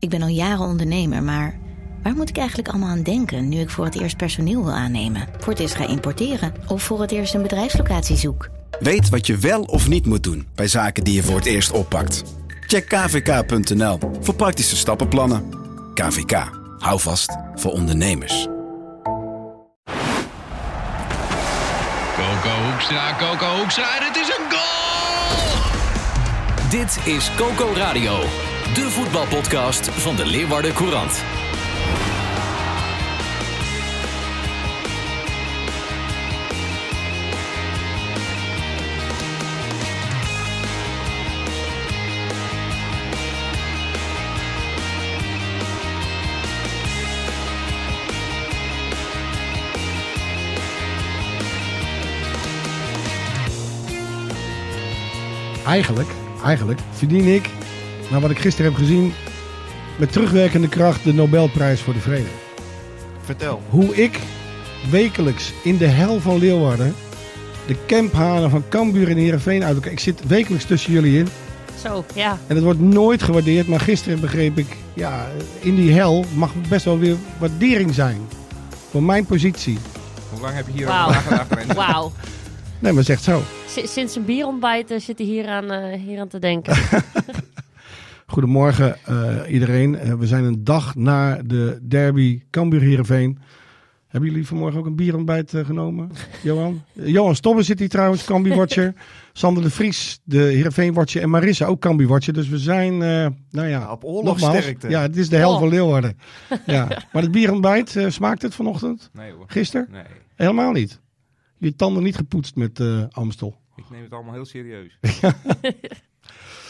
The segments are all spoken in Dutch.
Ik ben al jaren ondernemer, maar waar moet ik eigenlijk allemaal aan denken nu ik voor het eerst personeel wil aannemen, voor het eerst ga importeren of voor het eerst een bedrijfslocatie zoek? Weet wat je wel of niet moet doen bij zaken die je voor het eerst oppakt. Check kvk.nl voor praktische stappenplannen. KVK. Hou vast voor ondernemers. Coco Hoekstra, Coco Hoekstra, het is een goal! Dit is Coco Radio, de voetbalpodcast van de Leeuwarden Courant. Eigenlijk, eigenlijk verdien ik, naar wat ik gisteren heb gezien, met terugwerkende kracht de Nobelprijs voor de Vrede. Vertel. Hoe ik wekelijks in de hel van Leeuwarden de camphanen van Cambuur en Heerenveen uit elkaar... Ik zit wekelijks tussen jullie in Zo, ja. en het wordt nooit gewaardeerd. Maar gisteren begreep ik, ja, in die hel mag best wel weer waardering zijn. Voor mijn positie. Hoe lang heb je hier Wauw. over nagedacht? Wauw. Nee, maar zegt zo. Si- Sinds een bierontbijt eh, zit hij hier aan, eh, hier aan te denken. Goedemorgen eh, iedereen. Eh, we zijn een dag na de derby Cambuur Heerenveen. Hebben jullie vanmorgen ook een bierontbijt eh, genomen, Johan? Johan Stobbe zit hier trouwens, Cambuur-watcher. Sander de Vries, de Heerenveen-watcher. En Marissa, ook Cambuur-watcher. Dus we zijn, eh, nou ja... Op oorlogsterkte. Ja, het is de hel Oh. van Leeuwarden. Ja. Maar het bierontbijt, eh, smaakt het vanochtend? Nee hoor. Gisteren? Nee, Helemaal niet. Je tanden niet gepoetst met eh, Amstel. ik neem het allemaal heel serieus.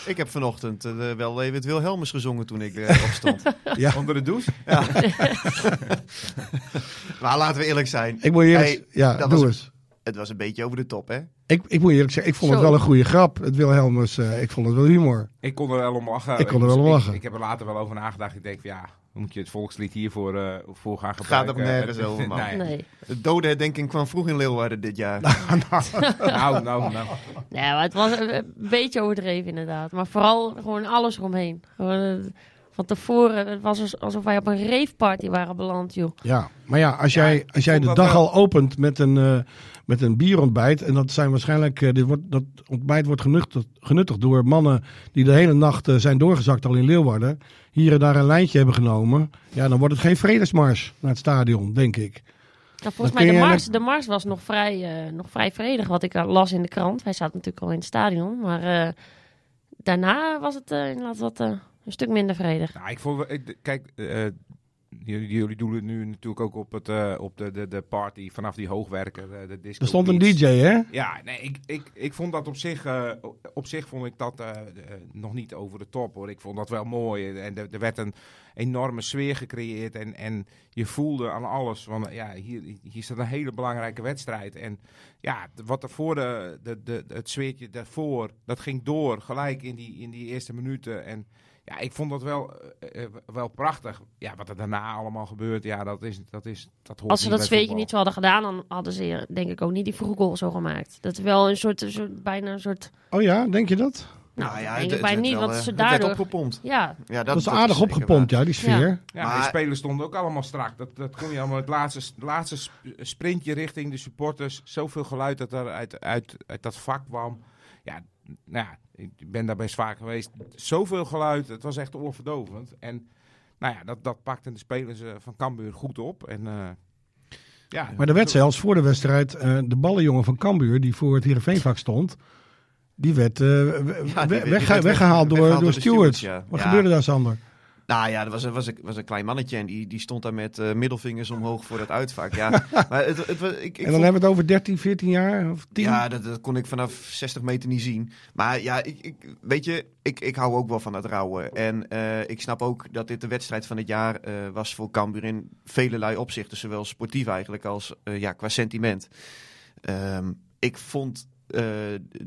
Ik heb vanochtend eh, wel even het Wilhelmus gezongen toen ik eh, opstond. Ja. Onder de douche? maar laten we eerlijk zijn. Ik moet je eerlijk... Hey, ja, dat doe was- eens. Het was een beetje over de top, hè? Ik, ik moet je eerlijk zeggen, ik vond het Zo. wel een goede grap. Het Wilhelmus, eh, ik vond het wel humor. Ik kon er wel om lachen. Ik kon er wel om lachen. Ik, ik heb er later wel over nagedacht. Ik denk van ja, moet je het volkslied hiervoor eh voor gaan Gaat gebruiken? ook nergens Eh, over, man. Nee. Nee. De dodenherdenking kwam vroeg in Leeuwarden dit jaar. Nou, nou, nou. Nee, maar het was een, een beetje overdreven inderdaad. Maar vooral gewoon alles eromheen. Gewoon, van tevoren, het was als- alsof wij op een raveparty waren beland, joh. Ja, maar ja, als jij, als jij de dag wel- al opent met een, eh, met een bierontbijt. En dat zijn waarschijnlijk, eh, dit wordt, dat ontbijt wordt genuttigd, genuttigd door mannen die de hele nacht eh, zijn doorgezakt al in Leeuwarden. Hier en daar een lijntje hebben genomen. Ja, dan wordt het geen vredesmars naar het stadion, denk ik. Nou, volgens mij, de mars, de mars was nog vrij, eh, nog vrij vredig, wat ik las in de krant. Wij zaten natuurlijk al in het stadion. Maar eh, daarna was het eh, inderdaad wat, eh, een stuk minder vredig. Nou, ik vond, wel- ik, kijk, eh, jullie, jullie doen het nu natuurlijk ook op, het, eh, op de, de, de party vanaf die hoogwerker. eh, de disco Er stond een. DJ, hè? Ja, nee, ik, ik, ik vond dat op zich, eh, op zich vond ik dat eh, eh, nog niet over de top hoor. Ik vond dat wel mooi. En er, er werd een enorme sfeer gecreëerd en, en je voelde aan alles van ja, hier, hier staat een hele belangrijke wedstrijd. En ja, wat er voor de, de, de, het sfeertje daarvoor, dat ging door gelijk in die, in die eerste minuten. En ja, ik vond dat wel, eh, eh, wel prachtig. Ja, wat er daarna allemaal gebeurt, ja, dat is, dat is, dat hoort Als ze dat bij zweetje niet zo hadden gedaan, dan hadden ze denk ik ook niet die vroege goal zo gemaakt. Dat is wel een soort, een soort bijna een soort... Oh ja, denk je dat? Nou, Nou ja, denk ik werd niet, wel, want eh, ze daardoor... opgepompt. Ja, Ja, Dat is is aardig opgepompt, waar. ja, die sfeer. Ja, de Maar- spelers stonden ook allemaal strak. Dat, dat kon je allemaal het laatste, laatste sp- sprintje richting de supporters. Zoveel geluid dat er uit, uit, uit dat vak kwam. Ja, nou ja, ik ben daar best vaak geweest. Zoveel geluid, het was echt oorverdovend. En nou ja, dat, dat pakten de spelers eh, van Cambuur goed op. En, eh, ja, Maar er werd zelfs voor de wedstrijd eh, de ballenjongen van Cambuur, die voor het Heerenveenvak stond, die werd, eh, we- Ja, die we- werd- die wegge- werd weggehaald door, weggehaald door stewards. stewards, ja. Wat Ja. gebeurde daar, Sander? Nou ja, dat was een, was was een klein mannetje en die, die stond daar met eh, middelvingers omhoog voor dat uitvak. Ja, maar het, het, ik, ik en dan vond- hebben we het over 13, 14 jaar of 10? Ja, dat, dat kon ik vanaf 60 meter niet zien. Maar ja, ik, ik, weet je, ik, ik hou ook wel van het rouwen. En eh, ik snap ook dat dit de wedstrijd van het jaar eh, was voor Cambuur in velelei opzichten. Zowel sportief eigenlijk als ja, qua sentiment. Ehm, ik vond eh,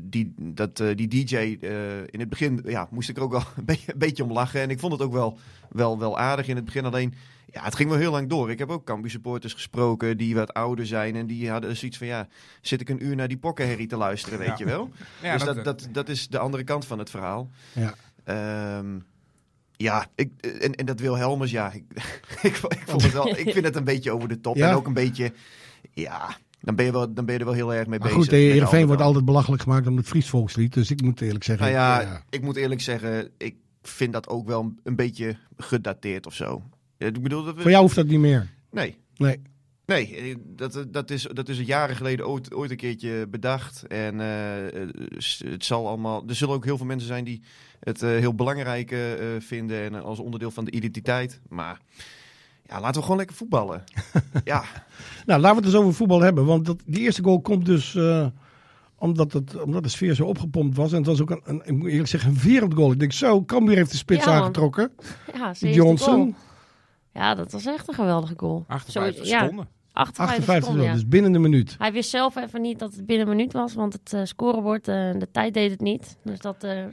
die, dat, eh, die DJ eh, in het begin, ja, moest ik er ook wel een beetje, een beetje om lachen. En ik vond het ook wel, wel, wel aardig in het begin. Alleen, ja, het ging wel heel lang door. Ik heb ook Cambuur supporters gesproken die wat ouder zijn. En die hadden zoiets van, ja, zit ik een uur naar die pokkenherrie te luisteren, weet Ja. je wel? ja, dus dat- dat, dat, is de andere kant van het verhaal. Ja. Ehm, Ja, ik, en, en dat Wilhelmus, ja. Ik, ik, ik, vond het wel, ik vind het een beetje over de top. Ja? En ook een beetje, ja, dan ben je, wel, dan ben je er wel heel erg mee Maar bezig. goed, Heerenveen wordt altijd belachelijk gemaakt om het Fries volkslied. Dus ik moet eerlijk zeggen... Nou ja, ja. ik moet eerlijk zeggen, ik vind dat ook wel een, beetje gedateerd of zo. Ik bedoel, dat we, Voor jou hoeft dat niet meer. Nee, Nee. Nee, eh, dat, dat, is, dat is jaren geleden ooit, ooit een keertje bedacht. En eh, eh, het zal allemaal. Er zullen ook heel veel mensen zijn die het eh, heel belangrijk eh, eh, vinden. En als onderdeel van de identiteit. Maar ja, laten we gewoon lekker voetballen. ja, Nou, laten we het eens over voetbal hebben. Want dat, die eerste goal komt dus eh, omdat, het, omdat de sfeer zo opgepompt was. En het was ook een, een ik moet eerlijk zeggen, een wereldgoal. Ik denk zo, Cambuur heeft de spits Ja, aangetrokken. Ja, Johnson. goal. Ja, dat was echt een geweldige goal. 58 Zo- ja, seconden. 58, 58 seconden, ja. dus binnen de minuut. Hij wist zelf even niet dat het binnen een minuut was, want het eh, scorebord, eh, de tijd deed het niet. Dus dat eh,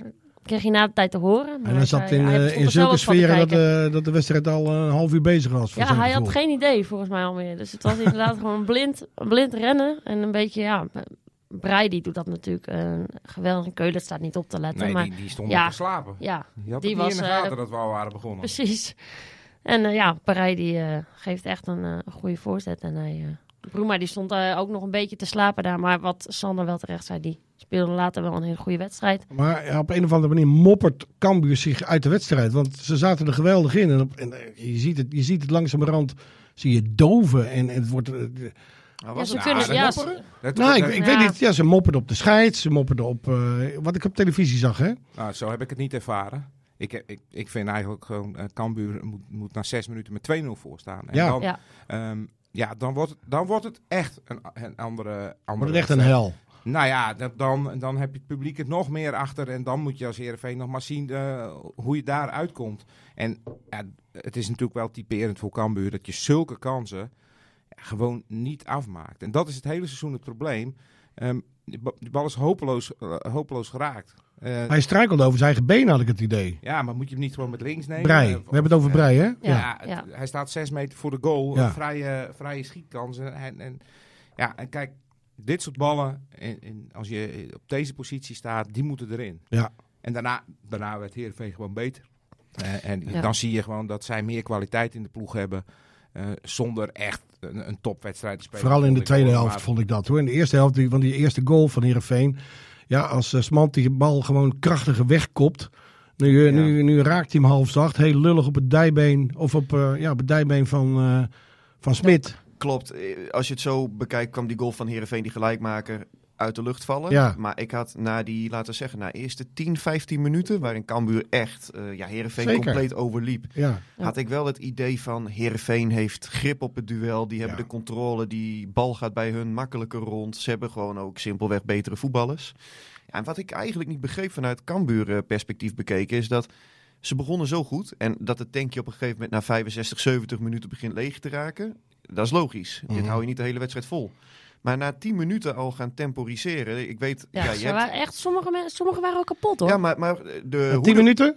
kreeg hij na de tijd te horen. En hij zat zei- in, hij eh, in zulke sferen dat, kijken. eh, dat de wedstrijd al een half uur bezig was. Ja, hij had geen idee volgens mij alweer. Dus het was inderdaad gewoon blind, blind rennen. En een beetje, ja, Brei die doet dat natuurlijk eh, geweldig. En Keulen staat niet op te letten. Nee, maar die, die stond ja. te slapen. ja, Die had die het niet was, in de eh, gaten dat we al waren begonnen. precies. En eh, ja, Parij die eh, geeft echt een, eh, goede voorzet. En hij, uh, Bruma die stond eh, ook nog een beetje te slapen daar. Maar wat Sander wel terecht zei, die speelde later wel een hele goede wedstrijd. Maar ja, op een of andere manier moppert Cambuur zich uit de wedstrijd. Want ze zaten er geweldig in. En, op, en eh, je, ziet het, je ziet het langzamerhand, zie je doven. En, en het wordt... eh, Ja, ze kunnen, ja, mopperen? ze- nou, ik, ik Ja. weet niet. Ja, ze mopperden op de scheids. Ze mopperden op... eh, wat ik op televisie zag, hè? Nou, zo heb ik het niet ervaren. Ik, heb- ik, ik vind eigenlijk gewoon, Cambuur moet, moet na zes minuten met 2-0 voor staan. En Ja. dan, Ja. ehm, ja, dan wordt, het, dan wordt het echt een, een andere, andere Wordt het echt een hel. Nou ja, dat- dan, dan heb je het publiek het nog meer achter. En dan moet je als Heerenveen nog maar zien eh, hoe je daar uitkomt. En ja, het is natuurlijk wel typerend voor Cambuur dat je zulke kansen ja, gewoon niet afmaakt. En dat is het hele seizoen het probleem. Ehm, die bal is hopeloos, eh, hopeloos geraakt. Eh, Hij struikelde over zijn eigen been, had ik het idee. ja, maar moet je hem niet gewoon met links nemen? Brei. We hebben het over Brei, hè? Ja. Ja, hij staat zes meter voor de goal. Ja. Vrije, vrije schietkans. En, en, en- ja, en kijk, dit soort ballen, en, en als je op deze positie staat, die moeten erin. Ja. En daarna, daarna werd Heerenveen gewoon beter. Eh, en Ja. dan zie je gewoon dat zij meer kwaliteit in de ploeg hebben. eh, zonder echt een, een topwedstrijd te spelen. Vooral in de tweede helft Maar- vond ik dat hoor. In de eerste helft die- van die eerste goal van Heerenveen. Ja, als uh, Smant die bal gewoon krachtiger wegkopt. Nu, Ja. nu, nu raakt hij hem half zacht. Heel lullig op het dijbeen. Of op, eh, ja, op het dijbeen van, eh van Smit. Klopt. Eh, Als je het zo bekijkt, kwam die goal van Heerenveen, die gelijkmaker, uit de lucht vallen. Ja. Maar ik had na die, laten we zeggen, na eerste 10, 15 minuten, waarin Cambuur echt eh ja, Heerenveen Zeker. compleet overliep, Ja. Had ik wel het idee van Heerenveen heeft grip op het duel. Die hebben Ja. de controle, die bal gaat bij hun makkelijker rond. Ze hebben gewoon ook simpelweg betere voetballers. Ja, en wat ik eigenlijk niet begreep vanuit Cambuur eh, perspectief bekeken, is dat ze begonnen zo goed. En dat het tankje op een gegeven moment na 65, 70 minuten begint leeg te raken. Dat is logisch. Dit Mhm. hou je niet de hele wedstrijd vol. Maar na 10 minuten al gaan temporiseren. Ik weet, Ja, ja, ze je hebt- waren echt, sommige, mensen, sommige waren ook kapot hoor. ja maar, maar de Tien minuten?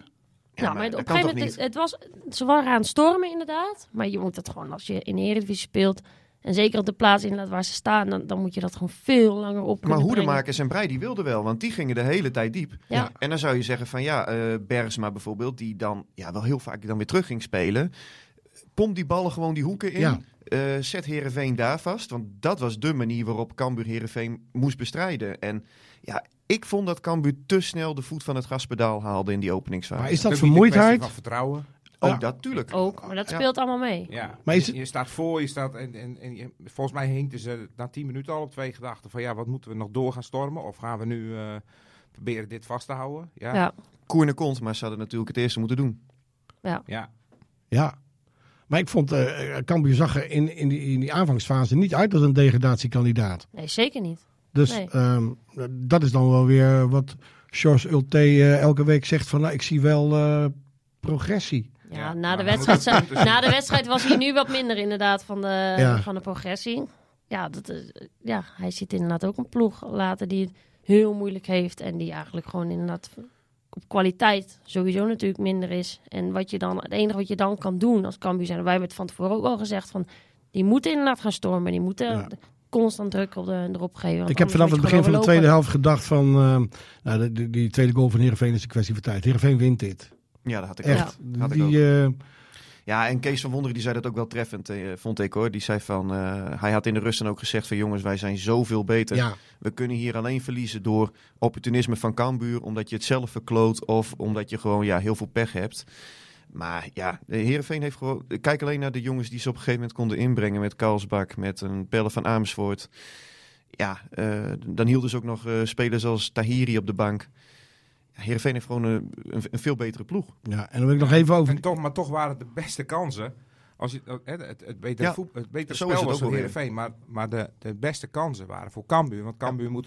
Ja, Ja, maar op een gegeven moment, het, het was, ze waren aan het stormen inderdaad. Maar je moet dat gewoon, als je in de Eredivisie speelt... en zeker op de plaats inderdaad waar ze staan... dan, dan moet je dat gewoon veel langer op Maar hoedemakers en Brei die wilden wel, want die gingen de hele tijd diep. Ja. En dan zou je zeggen van ja, eh Bergsma bijvoorbeeld, die dan ja, wel heel vaak dan weer terug ging spelen. Pomp die ballen gewoon die hoeken in. Ja. Eh, zet Herenveen daar vast. Want dat was de manier waarop Cambuur Herenveen moest bestrijden. En ja, ik vond dat Cambuur te snel de voet van het gaspedaal haalde in die openingsfase. Maar is dat vermoeidheid? van vertrouwen. Ook Ja. dat, tuurlijk. Ook, maar dat Ja. speelt allemaal mee. Ja, Maar is je, het- je staat voor, je staat en, en, en je- volgens mij hinkten ze na 10 minuten al op twee gedachten van ja, wat moeten we nog door gaan stormen of gaan we nu eh, proberen dit vast te houden? Ja, Ja. Koer en kont, maar ze hadden natuurlijk het eerste moeten doen. ja. Ja. Maar ik vond, eh Cambuur zag er in, in, die, in die aanvangsfase niet uit als een degradatiekandidaat. Nee, zeker niet. Dus Nee. ehm, dat is dan wel weer wat George Ulte eh, elke week zegt van, nou, ik zie wel eh, progressie. Ja, Ja, na, de wedstrijd, na de wedstrijd was hij nu wat minder inderdaad van de, Ja. van de progressie. Ja, dat, is- ja, hij ziet inderdaad ook een ploeg later die het heel moeilijk heeft. En die eigenlijk gewoon inderdaad op kwaliteit sowieso natuurlijk minder is. En wat je dan, het enige wat je dan kan doen als Cambuur zijn, wij hebben het van tevoren ook al gezegd, van die moeten inderdaad gaan stormen. Die moeten Ja. constant druk op de, erop geven. ik heb vanaf het begin van de tweede helft gedacht van, ehm, nou, de- de- die tweede goal van Heerenveen is een kwestie van tijd. Heerenveen wint dit. Ja, dat had ik Echt. Had ik ook. Die, eh, Ja, en Kees van Wonderen die zei dat ook wel treffend, eh, vond ik hoor. Die zei van, eh, hij had in de rust dan ook gezegd van jongens, wij zijn zoveel beter. ja, We kunnen hier alleen verliezen door opportunisme van Cambuur, omdat je het zelf verkloot of omdat je gewoon ja, heel veel pech hebt. Maar ja, de Heerenveen heeft gewoon... Kijk alleen naar de jongens die ze op een gegeven moment konden inbrengen met Karlsbak, met een Pelle van Amersfoort. Ja, eh, dan hielden ze ook nog eh, spelers als Tahiri op de bank. Heerenveen heeft gewoon een, een, een veel betere ploeg. ja, en dan wil ik nog even over... En toch, maar toch waren het de beste kansen. Als je, eh, het, het, het betere, Ja, voet- het betere is spel het was ook voor Heerenveen. Maar, maar de, de beste kansen waren voor Cambuur. Want Cambuur moet...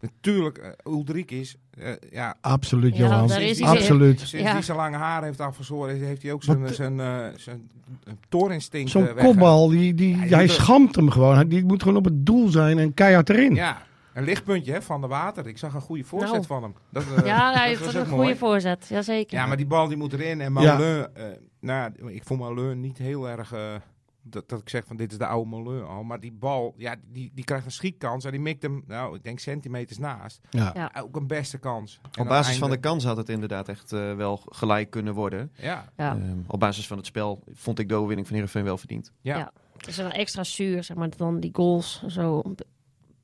Natuurlijk, uh, Ulrik is... eh, ja, Absoluut, Ja, Johan. is hij Absoluut. Sinds Ja. hij zijn lange haar heeft afgezworen, heeft hij ook zijn, zijn, eh, zijn eh, toorinstinct Zo'n eh, kopbal, die, die, hij er- schamt hem gewoon. Hij- Die moet gewoon op het doel zijn en keihard erin. Ja, een lichtpuntje hè, van de water. Ik zag een goede voorzet Nou. van hem. Dat, eh, Ja, dat hij heeft was een goede mooi. voorzet. Jazeker. Ja, maar die bal die moet erin. En Ja. Malin, eh, nou, ik vond Malin niet heel erg... eh, dat, dat ik zeg van dit is de oude Malin al. Maar die bal, ja, die, die krijgt een schietkans. En die mikt hem, nou, ik denk centimeters naast. Ja. Ja. Ook een beste kans. En Op basis van de kans had het inderdaad echt eh, wel gelijk kunnen worden. Ja, Ja. Ehm, op basis van het spel vond ik de overwinning van Heerenveen wel verdiend. ja. Ja. Het is dan extra zuur, zeg maar, dan die goals zo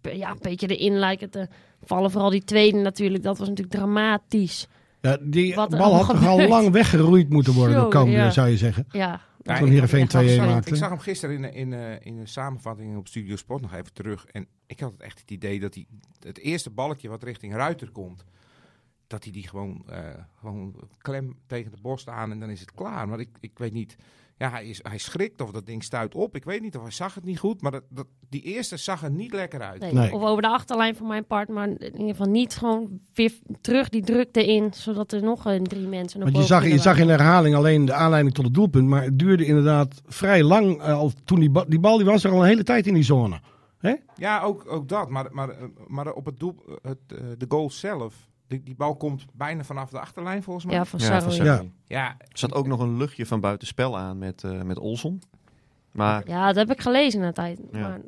ja, een beetje erin lijken te vallen. Vooral die tweede natuurlijk, dat was natuurlijk dramatisch. Ja, die Wat bal had toch al lang weggeroeid moeten worden door Zo, Cambuur, ja. zou je zeggen. Ja, Ja, Toen ik- Heerenveen ik- 2-1 ik- maakte. Ik zag hem gisteren in, in, eh, in een samenvatting op Studio Sport nog even terug. En ik had echt het idee dat hij het eerste balletje wat richting Ruiter komt, dat hij die gewoon, eh, gewoon klem tegen de borst aan en dan is het klaar. Maar ik, ik weet niet. Ja, hij, is, hij schrikt of dat ding stuit op. Ik weet niet of hij zag het niet goed. Maar dat, dat, die eerste zag er niet lekker uit. nee. Nee. Of over de achterlijn van mijn part, maar in ieder geval niet gewoon weer terug die drukte in, zodat er nog een drie mensen naar Want je boven zag, je zag in herhaling alleen de aanleiding tot het doelpunt. Maar het duurde inderdaad vrij lang. eh, al toen die, ba- die bal die was er al een hele tijd in die zone. Ja, ook, ook dat. Maar, maar, eh, maar op het doel, het, eh, de goal zelf, die, die bal komt bijna vanaf de achterlijn volgens mij. Ja, van Ja, Sarri. van Ja. Sarri. Ja, Er zat ook nog een luchtje van buitenspel aan met, eh met Olson. Maar Ja, dat heb ik gelezen na tijd. Ja. Maar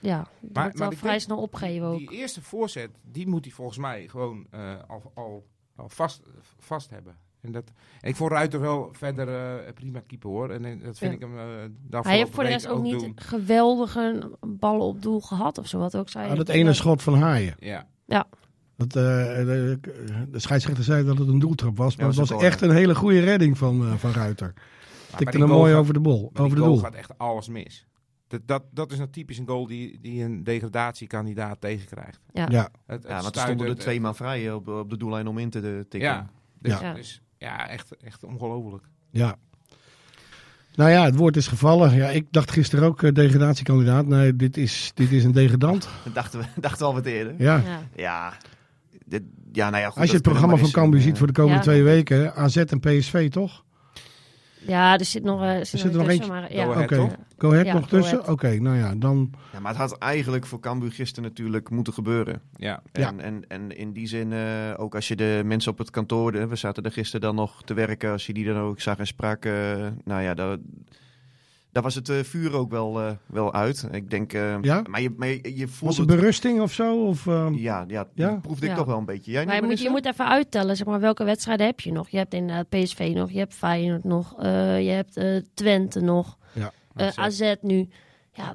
ja, dat Maar- wordt maar vrij denk- snel opgegeven ook. Die eerste voorzet, die moet hij volgens mij gewoon eh, al, al, al vast, vast hebben. En, dat, en ik vond Ruiter wel verder eh, prima keeper hoor. En dat vind Ja. ik hem uh, Hij heeft voor de rest ook niet doen. geweldige ballen op doel gehad of zo. Wat ook zei. Ah, dat ene schot van Haaien. Ja. Dat, eh, de, de scheidsrechter zei dat het een doeltrap was. Maar Ja, het was echt een hele goede redding van, eh, van Ruiter. Tikte hem mooi gaat- over de bol. Over de goal doel. gaat echt alles mis. Dat, dat, dat is een typisch een goal die, die een degradatiekandidaat tegenkrijgt. Ja. Ja, Het, het ja, want er stonden er twee man vrij op, op de doellijn om in te de- tikken. Ja, dus, Ja. dus ja, echt, echt ongelooflijk. ja. Nou ja, het woord is gevallen. Ja, ik dacht gisteren ook eh, degradatiekandidaat. Nee, dit is, dit is een degradant. Dat dachten we, dachten we al wat eerder. Ja. Ja. Ja, dit, ja nou ja, goed, Als je het dat programma van Cambuur een, ziet voor de komende Ja. twee weken, AZ en PSV toch? ja, er zit nog, eh, er zit zit er nog nog tussen, maar ja. Go ahead? Go Ahead Ja, nog Go tussen? Oké, nou ja, dan... Ja, maar het had eigenlijk voor Cambuur gisteren natuurlijk moeten gebeuren. Ja. Ja. En, en, en in die zin, eh, ook als je de mensen op het kantoor, eh, we zaten er gisteren dan nog te werken, als je die dan ook zag en sprak, eh, nou ja, daar, daar was het eh, vuur ook wel, eh, wel uit. Ik denk, eh, Ja? maar je, maar je, je Was voelt het het, berusting of zo? Of, ehm, ja, ja, Ja? proefde ik toch wel een beetje. Jij Maar je moet, je Marissa? moet even uittellen, zeg maar, welke wedstrijden heb je nog? Je hebt inderdaad PSV nog, je hebt Feyenoord nog, eh, je hebt eh, Twente nog, Ja. eh, AZ nu. Ja,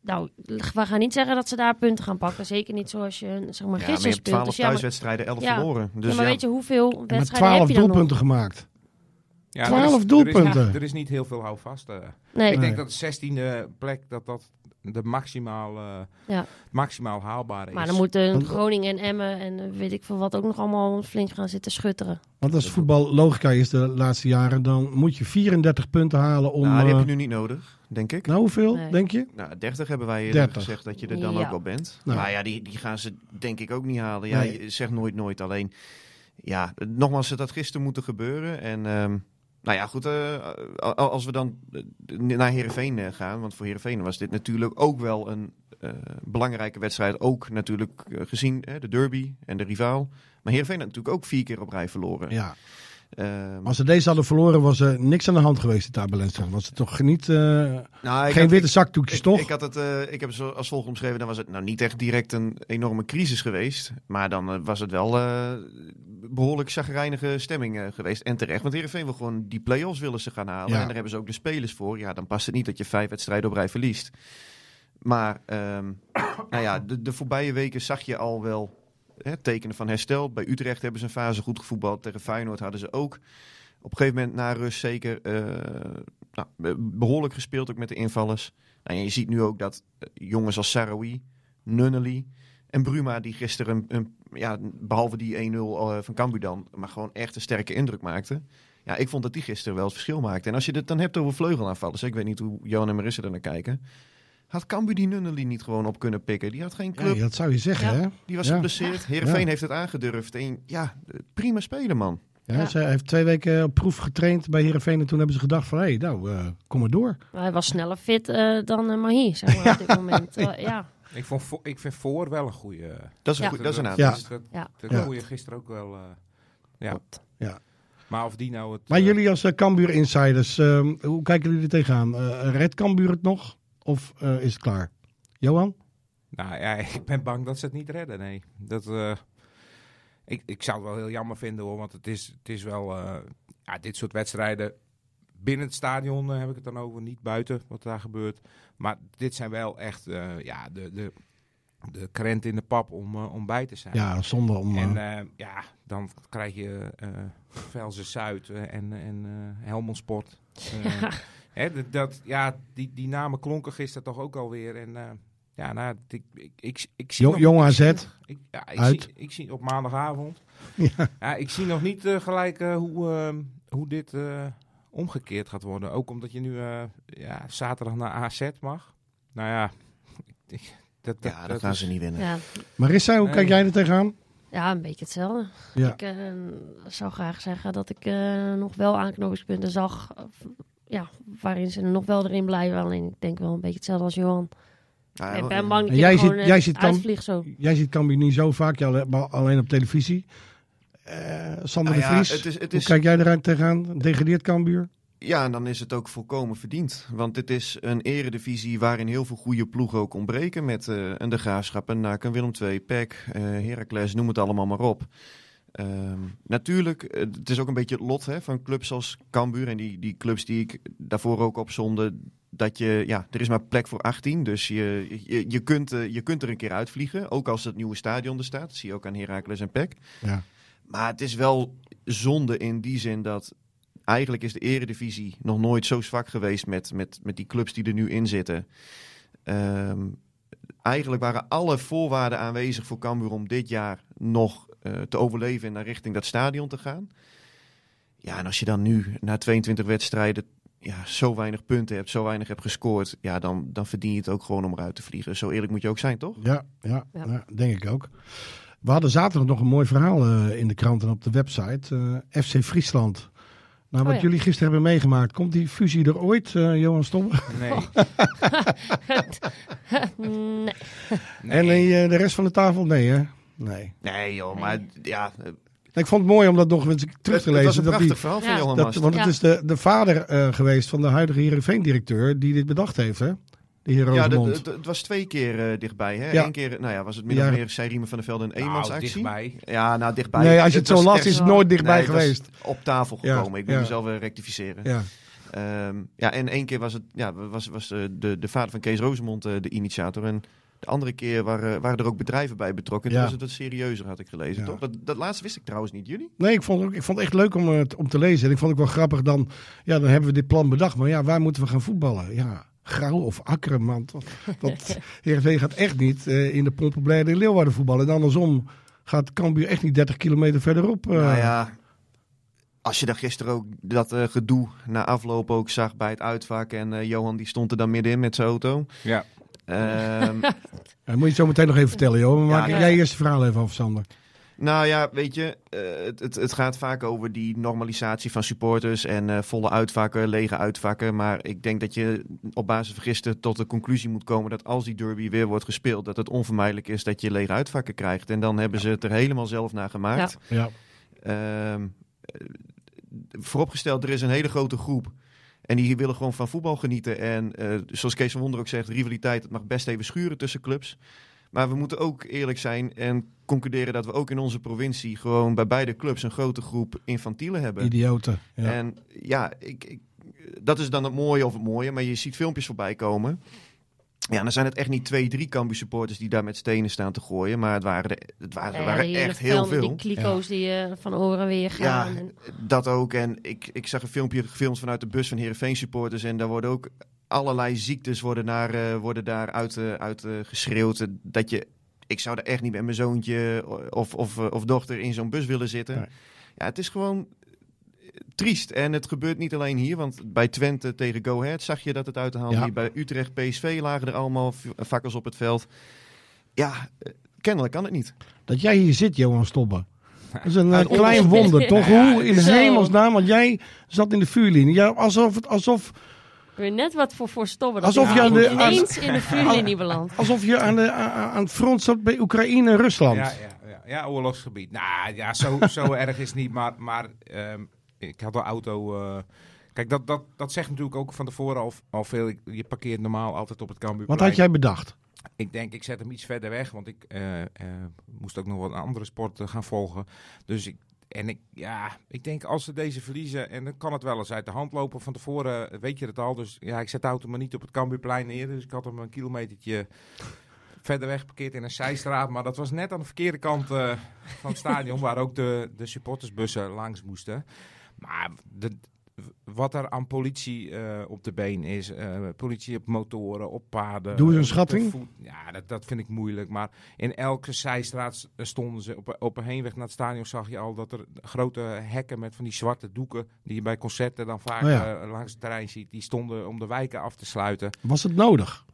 nou, we gaan niet zeggen dat ze daar punten gaan pakken. Zeker niet zoals je, zeg maar, Ja, maar je gisteren hebt speelt. 12 Dus thuiswedstrijden, 11 Ja. verloren. Dus ja, maar ja, weet je hoeveel wedstrijden heb 12 je dan doelpunten nog? gemaakt. Ja, 12 er is- Er doelpunten. is, er is niet heel veel houvast. eh. Nee. Ik denk Nee. dat de 16e plek dat dat de maximaal, eh, Ja. maximaal haalbare is. Maar dan moeten Groningen en Emmen en eh, weet ik veel wat ook nog allemaal flink gaan zitten schutteren. Want als voetbal logica is de laatste jaren, dan moet je 34 punten halen om... nou, die heb je nu niet nodig, denk ik. nou, hoeveel, Nee. denk je? Nou, 30 hebben wij eerder 30. gezegd dat je er dan Ja. ook wel bent. Nou. Maar ja, die, die gaan ze denk ik ook niet halen. Ja, Nee. je zegt nooit nooit. Alleen, ja, nogmaals, het had gisteren moeten gebeuren. En ehm, nou ja, goed, eh, als we dan eh, naar Heerenveen eh, gaan. Want voor Heerenveen was dit natuurlijk ook wel een belangrijke wedstrijd. Ook natuurlijk gezien de derby en de rivaal. Maar Heerenveen had natuurlijk ook vier keer op rij verloren. Ja. Ehm, Als ze deze hadden verloren, was er niks aan de hand geweest in Tabelenstra. Was het toch niet... eh, nou, geen had- witte zakdoekjes, ik, toch? Ik, had het, eh, ik heb het als volgt omschreven. Dan was het nou niet echt direct een enorme crisis geweest. Maar dan eh, was het wel eh, behoorlijk chagrijnige stemming geweest. En terecht, want Heerenveen wil gewoon die play-offs willen ze gaan halen. Ja. En daar hebben ze ook de spelers voor. Ja, dan past het niet dat je vijf wedstrijden op rij verliest. Maar ehm, nou ja, de, de voorbije weken zag je al wel hè, tekenen van herstel. Bij Utrecht hebben ze een fase goed gevoetbald. Tegen Feyenoord hadden ze ook op een gegeven moment na rust zeker eh, nou, be- behoorlijk gespeeld, ook met de invallers. Nou, en je ziet nu ook dat eh, jongens als Sarawi, Nunnely en Bruma, die gisteren, een- ja, behalve die 1-0 eh, van Cambuur dan, maar gewoon echt een sterke indruk maakten. Ja, ik vond dat die gisteren wel het verschil maakte. En als je het dan hebt over vleugelaanvallers, ik weet niet hoe Johan en Marissa er naar kijken. Had Cambuur die Nunnely niet gewoon op kunnen pikken? Die had geen club, Ja, dat zou je zeggen, Ja. hè? die was Ja. geblesseerd. Heerenveen Ja. heeft het aangedurfd. En ja, prima spelen, man. Ja, Ja. Ze heeft twee weken op proef getraind bij Heerenveen. En toen hebben ze gedacht van, hé, hey, nou, eh, kom maar door. Hij was sneller fit eh, dan uh, Mahi, zeg maar, op dit moment. Ja. Ik, vond, vo- ik vind voor wel een goede. Dat is een, Ja. goeie- dat is een Ja. aantal. Dat, Ja. dat Ja. goeie gisteren ook wel. eh, ja. Ja. Maar of die nou het. Maar jullie als uh, Cambuur-insiders, ehm, hoe kijken jullie er tegenaan? Eh redt Cambuur het nog? Of eh, is het klaar? Johan? Nou ja, ik ben bang dat ze het niet redden. Nee. Dat, eh, ik, ik zou het wel heel jammer vinden hoor. Want het is, het is wel. eh, ja, dit soort wedstrijden. Binnen het stadion heb ik het dan over. Niet buiten wat daar gebeurt. Maar dit zijn wel echt. eh, ja, de, de, de krent in de pap om, om bij te zijn. Ja, zonde om... En eh, ja, dan krijg je eh Velzen Zuid en, en eh Helmond Sport. Eh, hè, dat- dat, ja, die, die namen klonken gisteren toch ook alweer. En eh, ja, nou, ik, ik, ik, ik zie Jong- nog- AZ. Ik, ja, ik, Uit. zie, ik zie op maandagavond. Ja. Ja, ik zie nog niet eh, gelijk eh, hoe, eh, hoe dit eh, omgekeerd gaat worden. Ook omdat je nu eh, ja, zaterdag naar AZ mag. Nou ja, ik- dat, dat, Ja, dat dat gaan is- ze niet winnen. Ja, Marissa, hoe Nee. kijk jij er tegenaan? ja, een beetje hetzelfde. Ja. Ik zou graag zeggen dat ik eh, nog wel aanknopingspunten zag. Ja, waarin ze nog wel erin blijven. Alleen ik denk wel een beetje hetzelfde als Johan. Ja, ik ben bang dat jij ziet- eh, jij ziet Cam- uitvliegt zo. Jij ziet Cambuur niet zo vaak, jij alleen op televisie. Eh, Sander Nou de ja, Vries, het is, het hoe kijk jij eruit tegenaan? Degradeert Cambuur? Ja, en dan is het ook volkomen verdiend. Want dit is een eredivisie waarin heel veel goede ploegen ook ontbreken. Met eh, een De Graafschap, een NAC, een Willem II, PEC, eh Heracles, noem het allemaal maar op. Ehm, natuurlijk, het is ook een beetje het lot hè, van clubs als Cambuur. En die, die clubs die ik daarvoor ook opzonde. Dat je, ja, er is maar plek voor 18. Dus je, je, je, kunt, eh, je kunt er een keer uitvliegen. Ook als het nieuwe stadion er staat. Dat zie je ook aan Heracles en PEC. Ja. Maar het is wel zonde in die zin dat eigenlijk is de eredivisie nog nooit zo zwak geweest met, met, met die clubs die er nu in zitten. Ehm, eigenlijk waren alle voorwaarden aanwezig voor Cambuur om dit jaar nog te overleven en naar richting dat stadion te gaan. Ja, en als je dan nu na 22 wedstrijden ja, zo weinig punten hebt, zo weinig hebt gescoord, ja, dan, dan verdien je het ook gewoon om eruit te vliegen. Zo eerlijk moet je ook zijn, toch? Ja, ja, Ja. ja, denk ik ook. We hadden zaterdag nog een mooi verhaal eh, in de krant en op de website. eh, FC Friesland. Nou, wat Oh ja. jullie gisteren hebben meegemaakt, komt die fusie er ooit, eh, Johan Stom? Nee. nee. En eh, de rest van de tafel? Nee, hè? Nee. Nee, joh, maar ja, eh, Ik vond het mooi om dat nog eens terug te het was lezen. een dat die, prachtig verhaal van Ja. Johan dat, want het is de, de vader eh, geweest van de huidige Heerenveen-directeur die dit bedacht heeft, hè? De heer Ja, dat- dat- het was twee keer eh, dichtbij. Hè? Ja. Eén keer nou ja, was het min of Ja. meer van der Velde een Nou, eenmansactie. dichtbij. Ja, nou dichtbij. nee, als je het zo was las, echt- is het nooit dichtbij Nee, het was geweest. op tafel Ja, gekomen. Ik moet ja. mezelf weer rectificeren. Ja. Ehm, ja, en één keer was, het, ja, was, was de, de, de vader van Kees Rosemond eh, de initiator. En de andere keer waren, waren er ook bedrijven bij betrokken. Toen Ja. was het wat serieuzer, had ik gelezen. Ja. Toch? Dat, dat laatste wist ik trouwens niet. Jullie? Nee, ik vond, het ook, ik vond het echt leuk om het om te lezen. En ik vond het ook wel grappig dan, ja, dan hebben we dit plan bedacht. Maar ja, waar moeten we gaan voetballen? Ja, Grauw of Akkeren, man. Dat, dat, Heerenveen gaat echt niet eh, in de Pompenbladen in Leeuwarden voetballen. En andersom gaat Cambuur echt niet 30 kilometer verderop. eh. Nou ja, als je daar gisteren ook dat eh, gedoe na afloop ook zag bij het uitvak. En eh, Johan die stond er dan middenin met zijn auto. Ja. Ehm, Dat moet je het zo meteen nog even vertellen, joh. Maar Ja, maak ja. jij eerst het verhaal even af, Sander. Nou ja, weet je, eh, het, het, het gaat vaak over die normalisatie van supporters en eh, volle uitvakken, lege uitvakken. Maar ik denk dat je op basis van gisteren tot de conclusie moet komen dat als die derby weer wordt gespeeld, dat het onvermijdelijk is dat je lege uitvakken krijgt. En dan hebben ze het er helemaal zelf naar gemaakt. Ja. Ehm, eh, vooropgesteld, er is een hele grote groep. En die willen gewoon van voetbal genieten. En eh, zoals Kees van Wonder ook zegt, rivaliteit, het mag best even schuren tussen clubs. Maar we moeten ook eerlijk zijn en concluderen dat we ook in onze provincie gewoon bij beide clubs een grote groep infantielen hebben. Idioten. Ja. En ja, ik, ik, dat is dan het mooie of het mooie, maar je ziet filmpjes voorbij komen. Ja, dan zijn het echt niet twee, drie Cambuur supporters die daar met stenen staan te gooien. Maar het waren, er- het waren, er Ja, waren echt heel veel. Die kliko's die eh, van oren weer Ja, gaan. en- dat ook. En ik, ik zag een filmpje gefilmd vanuit de bus van Heerenveen supporters. En daar worden ook allerlei ziektes worden, naar, eh, worden daar uit, eh, uit eh, geschreeuwd. Dat je, ik zou er echt niet met mijn zoontje of, of, of dochter in zo'n bus willen zitten. Nee. Ja, het is gewoon triest. En het gebeurt niet alleen hier. Want bij Twente tegen Go Ahead zag je dat het uit de hand Ja. liep. Bij Utrecht PSV lagen er allemaal v- fakkels op het veld. Ja, eh, kennelijk kan het niet. Dat jij hier zit, Johan Stobbe. Dat is een eh, klein wonder, toch? Hoe in zo. hemelsnaam, want jij zat in de vuurlinie. Ja, alsof, het, alsof, Ik weet net wat voor voorstobben. Alsof je je aan de- ineens in de vuurlinie belandt. alsof je aan, de, aan, aan het front zat bij Oekraïne en Rusland. Ja, ja, ja, ja, oorlogsgebied. Nou ja, zo, zo erg is het niet. Maar, maar ehm, ik had een auto. eh, kijk, dat, dat, dat zegt natuurlijk ook van tevoren al, al veel. Ik- je parkeert normaal altijd op het Cambuurplein. Wat had jij bedacht? Ik denk, ik zet hem iets verder weg. Want ik eh, eh, moest ook nog wat andere sporten gaan volgen. Dus ik. En ik, ja, ik denk als ze deze verliezen, en dan kan het wel eens uit de hand lopen. Van tevoren weet je het al. Dus ja, ik zet de auto maar niet op het Cambuurplein neer. Dus ik had hem een kilometertje verder weg geparkeerd in een zijstraat. Maar dat was net aan de verkeerde kant van het stadion, waar ook de, de supportersbussen langs moesten. Maar de, wat er aan politie eh, op de been is, eh, politie op motoren, op paden. Doe eens een eh, schatting. voet- ja, dat, dat vind ik moeilijk. Maar in elke zijstraat stonden ze. Op, op een heenweg naar het stadion zag je al dat er grote hekken met van die zwarte doeken, die je bij concerten dan vaak Oh ja. langs het terrein ziet, die stonden om de wijken af te sluiten. Was het nodig?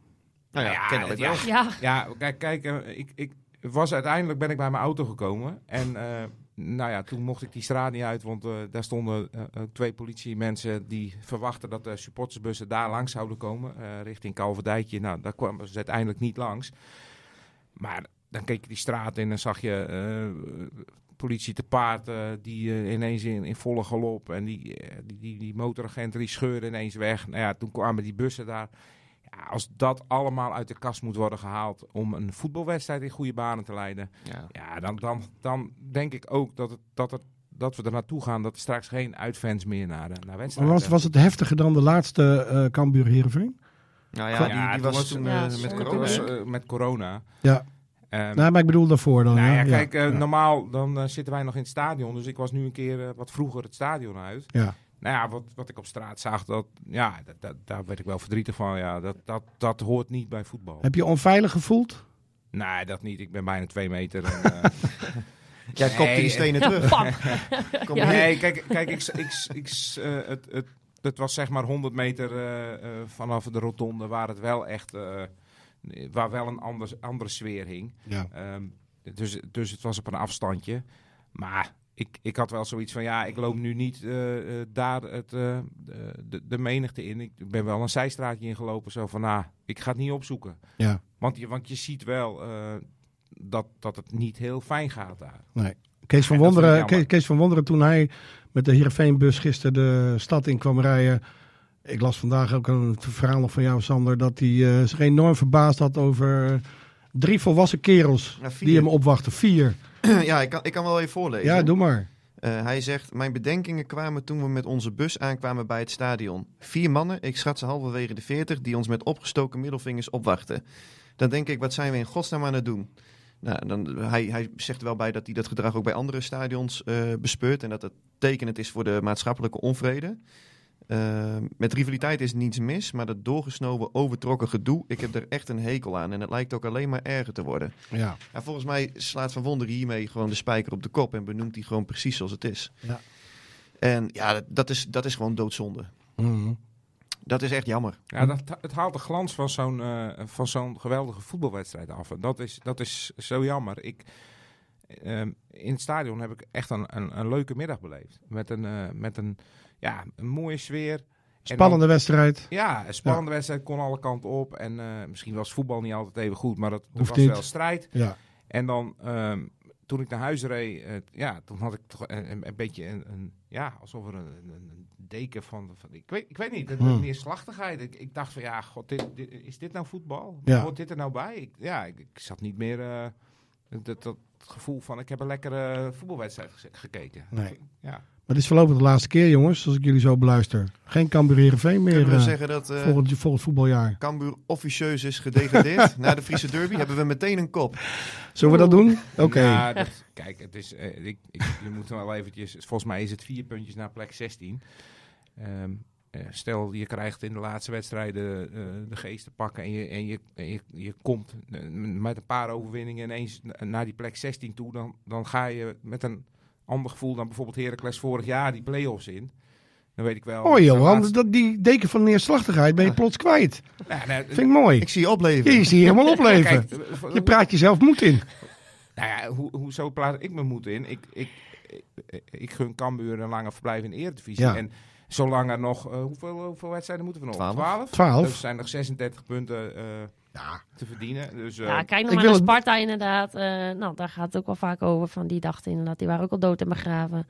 Nou ja, Ja, kennelijk ja. wel. Ja, Ja, kijk, kijk ik, ik was uiteindelijk ben ik bij mijn auto gekomen. En eh, nou ja, toen mocht ik die straat niet uit, want eh, daar stonden eh, twee politiemensen die verwachten dat de supportersbussen daar langs zouden komen, eh, richting Kalverdijkje. Nou, daar kwamen ze uiteindelijk niet langs. Maar dan keek je die straat in en zag je politie te paard die ineens in, volle galop en die, die, die, die motoragenten die scheurden ineens weg. Nou ja, toen kwamen die bussen daar. Ja, als dat allemaal uit de kast moet worden gehaald om een voetbalwedstrijd in goede banen te leiden, Ja. ja, dan, dan, dan denk ik ook dat, het, dat, het, dat we er naartoe gaan dat er straks geen uitfans meer naar, de- naar Maar wedstrijden. was, was het heftiger dan de laatste eh Cambuur Heerenveen? Nou ja, die, die toen was was- toen Ja, eh, met corona. eh, met corona. Ja. Ehm, Nee, maar ik bedoel daarvoor dan. nou ja, ja. kijk, eh, ja. normaal dan eh, zitten wij nog in het stadion. Dus ik was nu een keer eh, wat vroeger het stadion uit. Ja. Nou ja, wat, wat ik op straat zag, dat, ja, dat, dat, daar werd ik wel verdrietig van. Ja, dat, dat, dat hoort niet bij voetbal. Heb je onveilig gevoeld? Nee, dat niet. Ik ben bijna twee meter. En, eh, Jij kopte Nee, die stenen terug. Kom Ja. Nee, kijk, kijk ik, ik, ik, eh, het, het, het was zeg maar 100 meter eh, eh, vanaf de rotonde waar het wel echt, eh, waar wel een ander, andere sfeer hing. Ja. Ehm, dus, dus het was op een afstandje. Maar ik, ik had wel zoiets van, ja, ik loop nu niet eh, eh, daar het, eh, de, de menigte in. Ik ben wel een zijstraatje ingelopen, zo van, nou, ik ga het niet opzoeken. Ja. Want je, want je ziet wel eh, dat, dat het niet heel fijn gaat daar. Nee. Kees van, Wonderen. Kees, Kees van Wonderen, toen hij met de Heerenveenbus gisteren de stad in kwam rijden. Ik las vandaag ook een verhaal nog van jou, Sander, dat hij eh, zich enorm verbaasd had over drie volwassen kerels die hem opwachten. Vier. ja, ik kan, ik kan wel even voorlezen. Ja, doe maar. Eh, hij zegt, mijn bedenkingen kwamen toen we met onze bus aankwamen bij het stadion. Vier mannen, ik schat ze halverwege de veertig, die ons met opgestoken middelvingers opwachten. Dan denk ik, wat zijn we in godsnaam aan het doen? Nou, dan, hij, hij zegt er wel bij dat hij dat gedrag ook bij andere stadions eh, bespeurt en dat het tekenend is voor de maatschappelijke onvrede. Eh, met rivaliteit is niets mis, maar dat doorgesnoven, overtrokken gedoe, ik heb er echt een hekel aan. En het lijkt ook alleen maar erger te worden. Ja. Ja, volgens mij slaat Van Wonderen hiermee gewoon de spijker op de kop en benoemt hij gewoon precies zoals het is. Ja. En ja, dat- dat is, dat is gewoon doodzonde. Mhm. Dat is echt jammer. Ja, dat, het haalt de glans van zo'n eh, van zo'n geweldige voetbalwedstrijd af. En dat is, dat is zo jammer. Ik, ehm, in het stadion heb ik echt een, een, een leuke middag beleefd. Met een, eh, met een, ja, een mooie sfeer. En Spannende wedstrijd. ja, een spannende wedstrijd kon alle kanten op. En eh, misschien was voetbal niet altijd even goed, maar dat, Hoeft was niet. wel strijd. Ja. En dan, ehm, toen ik naar huis reed, ja, toen had ik toch een, een, beetje een, een, ja, alsof er een, een, deken van, van ik, weet, ik weet niet, een, Hmm. neerslachtigheid. Ik, ik dacht van, ja, god, dit, dit- is dit nou voetbal? Ja. Hoort dit er nou bij? Ik, ja, ik, ik zat niet meer, eh, dat, dat gevoel van, ik heb een lekkere voetbalwedstrijd gekeken. Nee. Ja. Maar dit is voorlopig de laatste keer, jongens, als ik jullie zo beluister. Geen Cambuur Heerenveen meer Kunnen we eh, zeggen dat eh volgend, volgend voetbaljaar. Cambuur officieus is gedegradeerd na de Friese derby? Hebben we meteen een kop. Zullen we dat doen? Oké. Kijk, het is, eh, ik, ik, je moet wel eventjes, volgens mij is het vier puntjes naar plek 16. Ehm, eh, stel, je krijgt in de laatste wedstrijden eh, de geest te pakken en je, en je, en je, je komt met een paar overwinningen ineens na- naar die plek 16 toe, dan, dan ga je met een ander gevoel dan bijvoorbeeld Heracles vorig jaar die play-offs in. Dan weet ik wel. Oh Johan, laatste- dat, die deken van neerslachtigheid ben je plots kwijt. Nou, Vind ik mooi. Ik zie je opleven. Je zie je helemaal opleven. kijk, eh, Je praat jezelf moed in. Nou ja, hoe, hoezo plaats ik me moed in? Ik, ik, ik, ik gun Cambuur een lange verblijf in de Eredivisie. Ja. En zolang er nog... eh, hoeveel, hoeveel wedstrijden moeten we nog? Twaalf. 12? Twaalf. Dus zijn nog 36 punten eh, te verdienen. Dus, eh, Ja, kijk nog ik maar wil naar het- Sparta inderdaad. Eh, nou, daar gaat het ook wel vaak over. Van die dachten inderdaad, die waren ook al dood en begraven.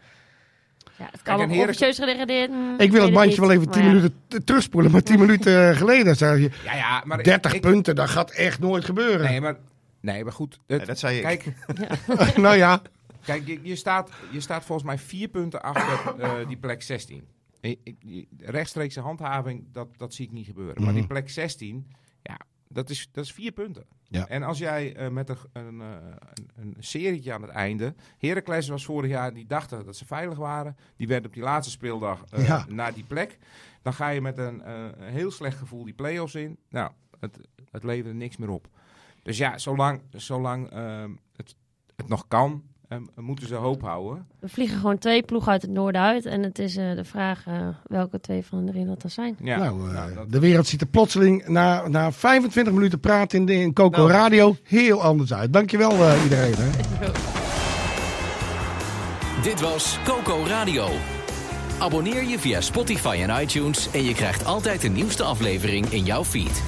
Ja, het kan Kijk, officieus gedegradeerd. mm, Ik wil het bandje wel even 10 Maar ja, minuten terugspoelen. Maar 10 minuten eh, geleden zei je ja, ja, maar ik- 30 ik- punten. Dat gaat echt nooit gebeuren. Nee, maar, nee, maar goed. het- Ja, dat zei ik. Kijk, nou ja, Kijk, je, je, staat, je staat volgens mij vier punten achter eh, die plek 16. Ik- ik- die Rechtstreekse handhaving, dat, dat zie ik niet gebeuren. Maar die plek 16, ja, dat is, dat is vier punten. Ja. En als jij eh, met een, een, eh, een, een serietje aan het einde... Heracles was vorig jaar, die dachten dat ze veilig waren. Die werden op die laatste speeldag eh, Ja. naar die plek. Dan ga je met een, een heel slecht gevoel die play-offs in. Nou, het, het leverde niks meer op. Dus ja, zolang, zolang ehm, het, het nog kan, ehm, moeten ze hoop houden. We vliegen gewoon twee ploegen uit het noorden uit. En het is eh, de vraag eh, welke twee van de drie dat dan zijn. Ja, nou, eh, nou, dat- de wereld ziet er plotseling na, na 25 minuten praten in, de, in Coco Nou. Radio heel anders uit. Dankjewel eh iedereen. Hè. Dit was Coco Radio. Abonneer je via Spotify en iTunes en je krijgt altijd de nieuwste aflevering in jouw feed.